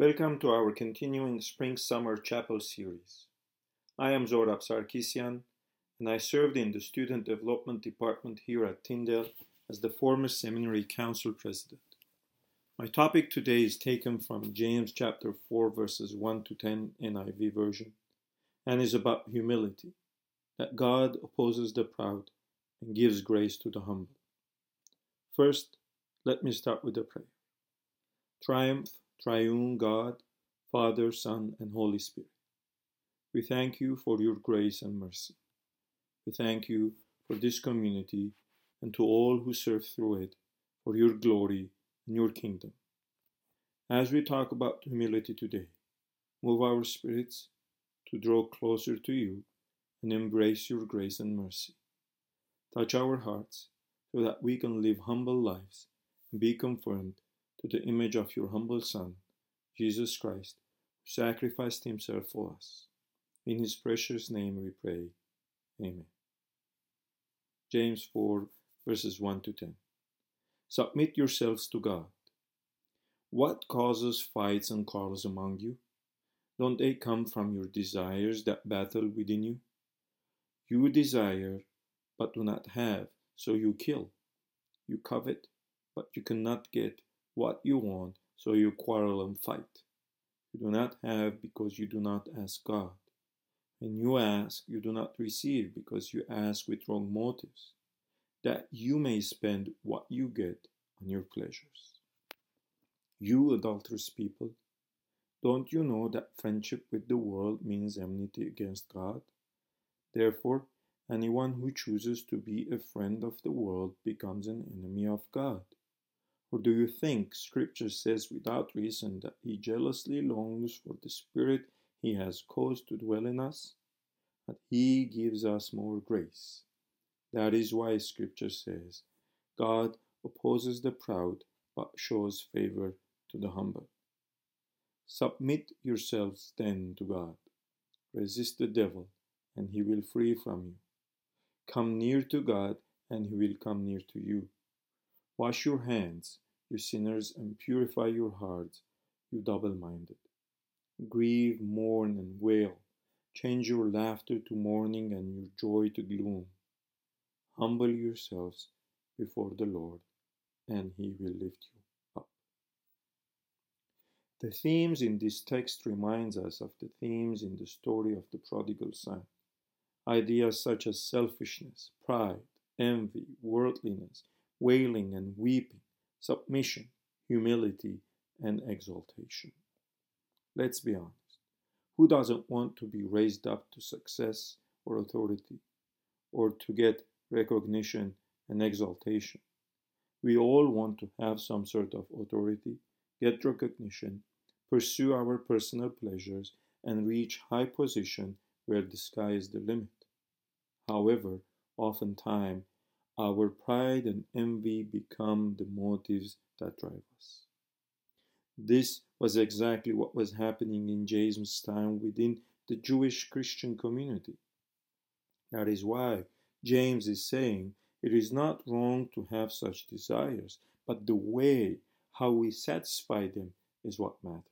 Welcome to our continuing Spring Summer Chapel series. I am Zohrab Sarkisian, and I served in the Student Development Department here at Tyndale as the former Seminary Council President. My topic today is taken from James chapter 4, verses 1 to 10 NIV version, and is about humility, that God opposes the proud and gives grace to the humble. First, let me start with a prayer. Triumph triune God, Father, Son, and Holy Spirit. We thank you for your grace and mercy. We thank you for this community and to all who serve through it for your glory and your kingdom. As we talk about humility today, move our spirits to draw closer to you and embrace your grace and mercy. Touch our hearts so that we can live humble lives and be confirmed to the image of your humble Son, Jesus Christ, who sacrificed himself for us. In his precious name we pray. Amen. James 4, verses 1 to 10. Submit yourselves to God. What causes fights and quarrels among you? Don't they come from your desires that battle within you? You desire, but do not have, so you kill. You covet, but you cannot get what you want, so you quarrel and fight. You do not have because you do not ask God. When you ask, you do not receive because you ask with wrong motives, that you may spend what you get on your pleasures. You adulterous people, don't you know that friendship with the world means enmity against God? Therefore, anyone who chooses to be a friend of the world becomes an enemy of God. Or do you think Scripture says without reason that He jealously longs for the Spirit He has caused to dwell in us? That He gives us more grace. That is why Scripture says, God opposes the proud but shows favor to the humble. Submit yourselves then to God. Resist the devil, and he will flee from you. Come near to God, and he will come near to you. Wash your hands, you sinners, and purify your hearts, you double minded. Grieve, mourn, and wail. Change your laughter to mourning and your joy to gloom. Humble yourselves before the Lord, and he will lift you up. The themes in this text reminds us of the themes in the story of the prodigal son. Ideas such as selfishness, pride, envy, worldliness, wailing and weeping, submission, humility, and exaltation. Let's be honest. Who doesn't want to be raised up to success or authority, or to get recognition and exaltation? We all want to have some sort of authority, get recognition, pursue our personal pleasures, and reach high position where the sky is the limit. However, oftentimes our pride and envy become the motives that drive us. This was exactly what was happening in James' time within the Jewish Christian community. That is why James is saying it is not wrong to have such desires, but the way how we satisfy them is what matters.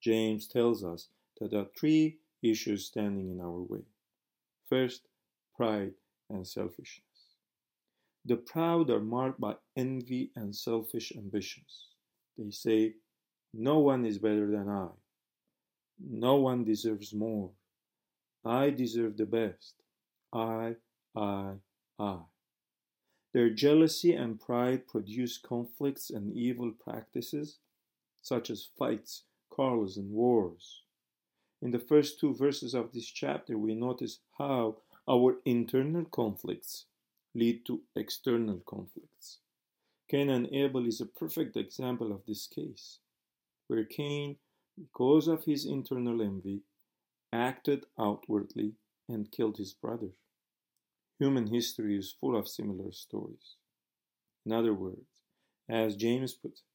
James tells us that there are three issues standing in our way. First, pride and selfishness. The proud are marked by envy and selfish ambitions. They say, No one is better than I. No one deserves more. I deserve the best. I, I, I. Their jealousy and pride produce conflicts and evil practices, such as fights, quarrels, and wars. In the first two verses of this chapter, we notice how our internal conflicts lead to external conflicts. Cain and Abel is a perfect example of this case, where Cain, because of his internal envy, acted outwardly and killed his brother. Human history is full of similar stories. In other words, as James puts it,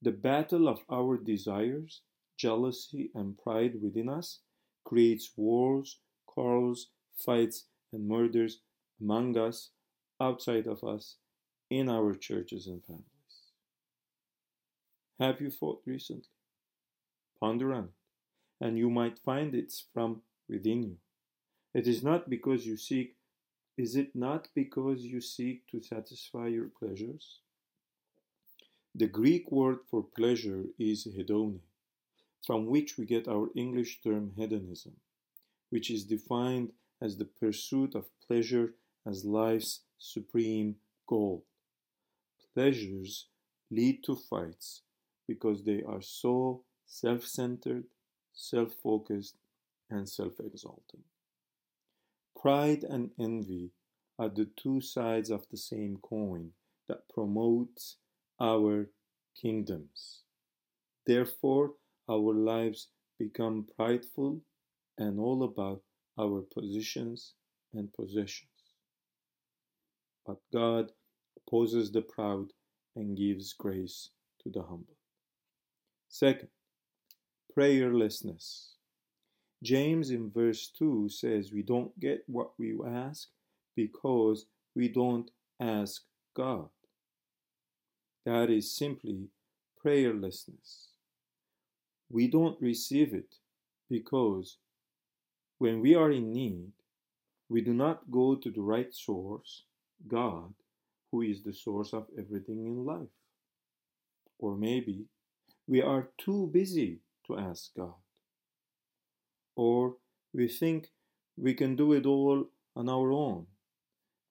the battle of our desires, jealousy, and pride within us creates wars, quarrels, fights, and murders among us outside of us in our churches and families. Have you fought recently? Ponder on it, and you might find it's from within you. It is not because you seek, is it not because you seek to satisfy your pleasures? The Greek word for pleasure is hedone, from which we get our English term hedonism, which is defined as the pursuit of pleasure as life's supreme goal. Pleasures lead to fights because they are so self centered, self focused, and self exalting. Pride and envy are the two sides of the same coin that promotes our kingdoms. Therefore, our lives become prideful and all about our positions and possessions. But God opposes the proud and gives grace to the humble. Second, prayerlessness. James in verse 2 says we don't get what we ask because we don't ask God. That is simply prayerlessness. We don't receive it because when we are in need, we do not go to the right source, God, who is the source of everything in life. Or maybe we are too busy to ask God. Or we think we can do it all on our own.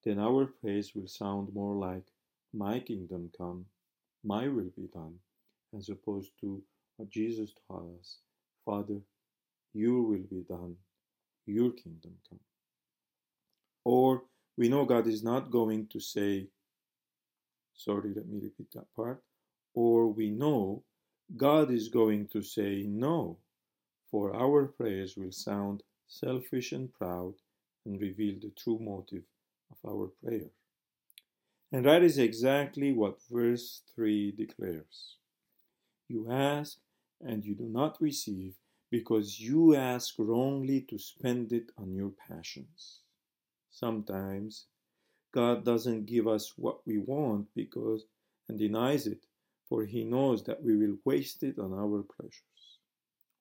Then our praise will sound more like, My kingdom come, my will be done, as opposed to what Jesus taught us Father, your will be done, your kingdom come. Or we know God is not going to say, sorry, let me repeat that part. Or we know God is going to say no, for our prayers will sound selfish and proud and reveal the true motive of our prayer. And that is exactly what verse 3 declares. You ask and you do not receive because you ask wrongly to spend it on your passions. Sometimes God doesn't give us what we want because and denies it, for he knows that we will waste it on our pleasures,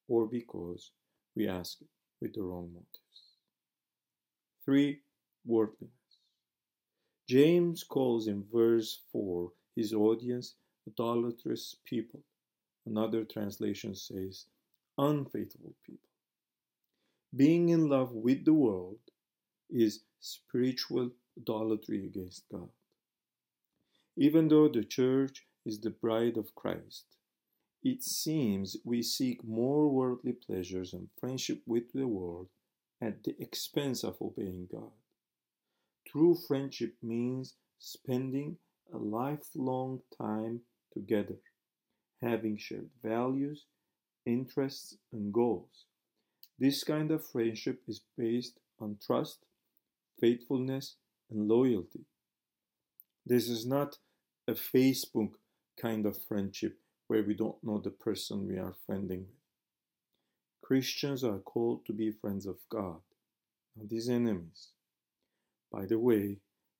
or because we ask it with the wrong motives. 3. Worldliness. James calls in verse 4 his audience idolatrous people. Another translation says unfaithful people. Being in love with the world is spiritual idolatry against God. Even though the church is the bride of Christ, it seems we seek more worldly pleasures and friendship with the world at the expense of obeying God. True friendship means spending a lifelong time together, having shared values, interests, and goals. This kind of friendship is based on trust, faithfulness, and loyalty. This is not a Facebook kind of friendship where we don't know the person we are friending with. Christians are called to be friends of God, not his enemies. By the way,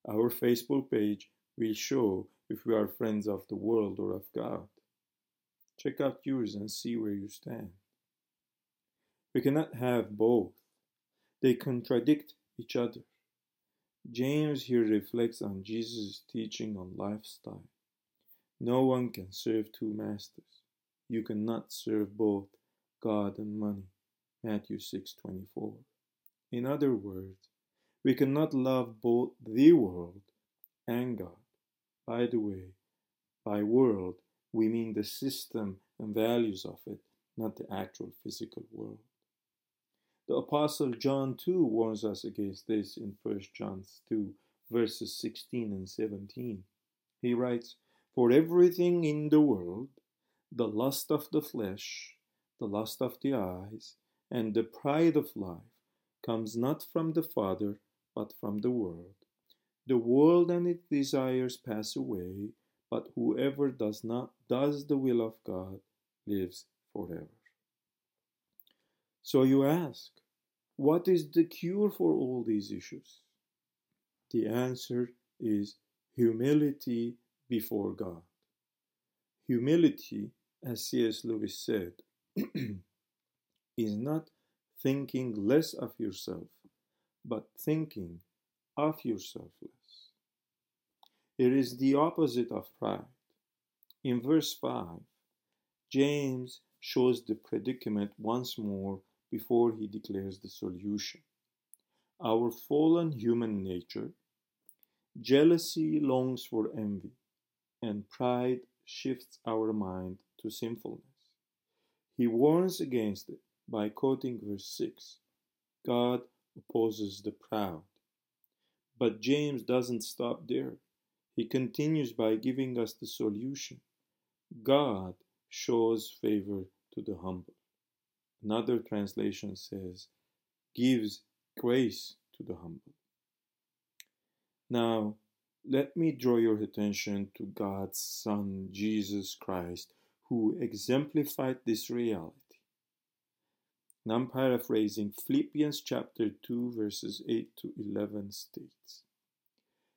our Facebook page will show if we are friends of the world or of God. Check out yours and see where you stand. We cannot have both, they contradict each other. James here reflects on Jesus' teaching on lifestyle. No one can serve two masters. You cannot serve both God and money. Matthew 6:24. In other words, we cannot love both the world and God. By the way, by world, we mean the system and values of it, not the actual physical world. The Apostle John too warns us against this in 1 John 2, verses 16 and 17. He writes, For everything in the world, the lust of the flesh, the lust of the eyes, and the pride of life, comes not from the Father, but from the world. The world and its desires pass away, but whoever does not does the will of God lives forever. So you ask, what is the cure for all these issues? The answer is humility before God. Humility, as C.S. Lewis said, is not thinking less of yourself, but thinking of yourself less. It is the opposite of pride. In verse 5, James shows the predicament once more before he declares the solution. Our fallen human nature, jealousy longs for envy, and pride shifts our mind to sinfulness. He warns against it by quoting verse 6 God opposes the proud. But James doesn't stop there. He continues by giving us the solution. God shows favor to the humble. Another translation says, gives grace to the humble. Now, let me draw your attention to God's Son, Jesus Christ, who exemplified this reality. And I'm paraphrasing Philippians chapter 2, verses 8 to 11 states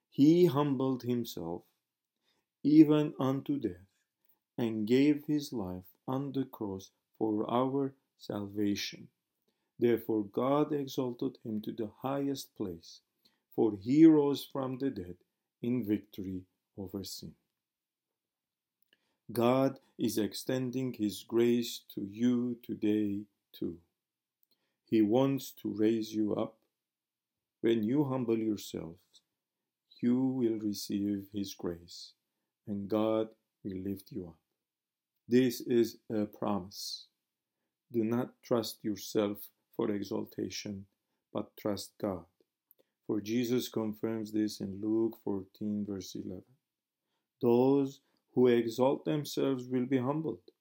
He humbled himself even unto death, and gave his life on the cross for our salvation. Therefore, God exalted him to the highest place, for he rose from the dead in victory over sin. God is extending His grace to you today, too. He wants to raise you up. When you humble yourself, you will receive His grace, and God will lift you up. This is a promise. Do not trust yourself for exaltation, but trust God. For Jesus confirms this in Luke 14, verse 11. Those who exalt themselves will be humbled,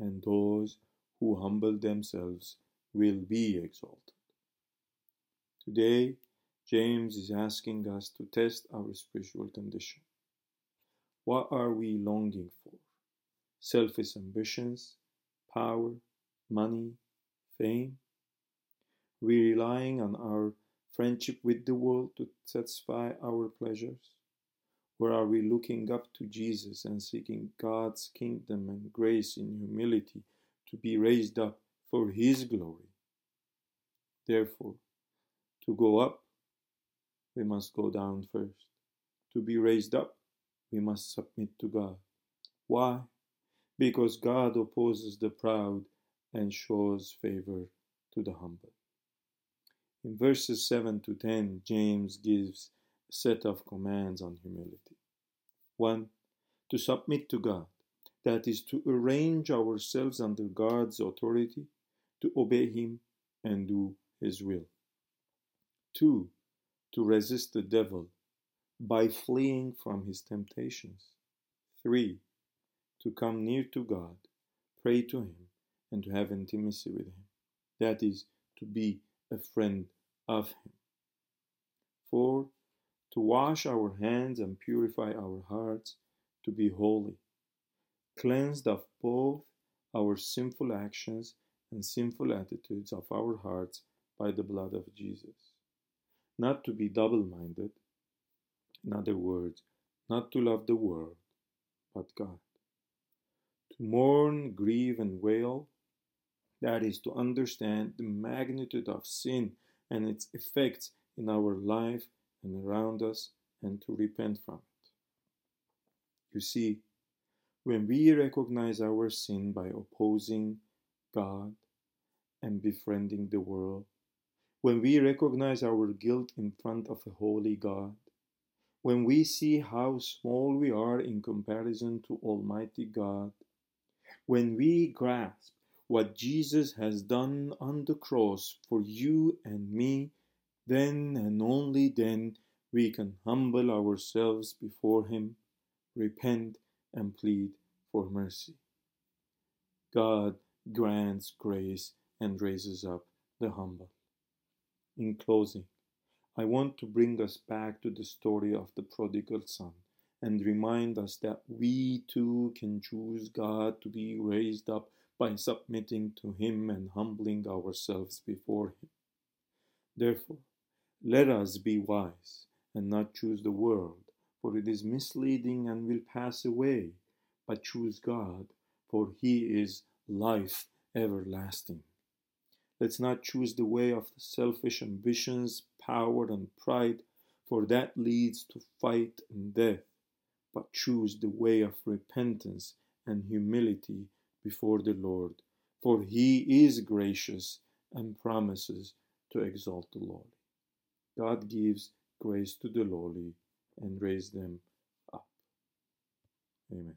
and those who humble themselves will be exalted. Today, James is asking us to test our spiritual condition. What are we longing for? Selfish ambitions, power, money, fame? We relying on our friendship with the world to satisfy our pleasures? Or are we looking up to Jesus and seeking God's kingdom and grace in humility to be raised up for His glory? Therefore, to go up, we must go down first. To be raised up, we must submit to God. Why? Because God opposes the proud and shows favor to the humble. In verses 7 to 10, James gives a set of commands on humility. 1. To submit to God, that is, to arrange ourselves under God's authority, to obey Him and do His will. 2. To resist the devil by fleeing from his temptations. 3. To come near to God, pray to Him, and to have intimacy with Him. That is, to be a friend of Him. 4. To wash our hands and purify our hearts to be holy, cleansed of both our sinful actions and sinful attitudes of our hearts by the blood of Jesus. Not to be double minded, in other words, not to love the world, but God. To mourn, grieve, and wail, that is to understand the magnitude of sin and its effects in our life and around us and to repent from it. You see, when we recognize our sin by opposing God and befriending the world, when we recognize our guilt in front of a holy God, when we see how small we are in comparison to Almighty God, when we grasp what Jesus has done on the cross for you and me, then and only then we can humble ourselves before Him, repent, and plead for mercy. God grants grace and raises up the humble. In closing, I want to bring us back to the story of the prodigal son and remind us that we too can choose God to be raised up by submitting to Him and humbling ourselves before Him. Therefore, let us be wise and not choose the world, for it is misleading and will pass away, but choose God, for He is life everlasting. Let's not choose the way of selfish ambitions, power, and pride, for that leads to fight and death, but choose the way of repentance and humility before the Lord, for he is gracious and promises to exalt the lowly. God gives grace to the lowly and raise them up. Amen.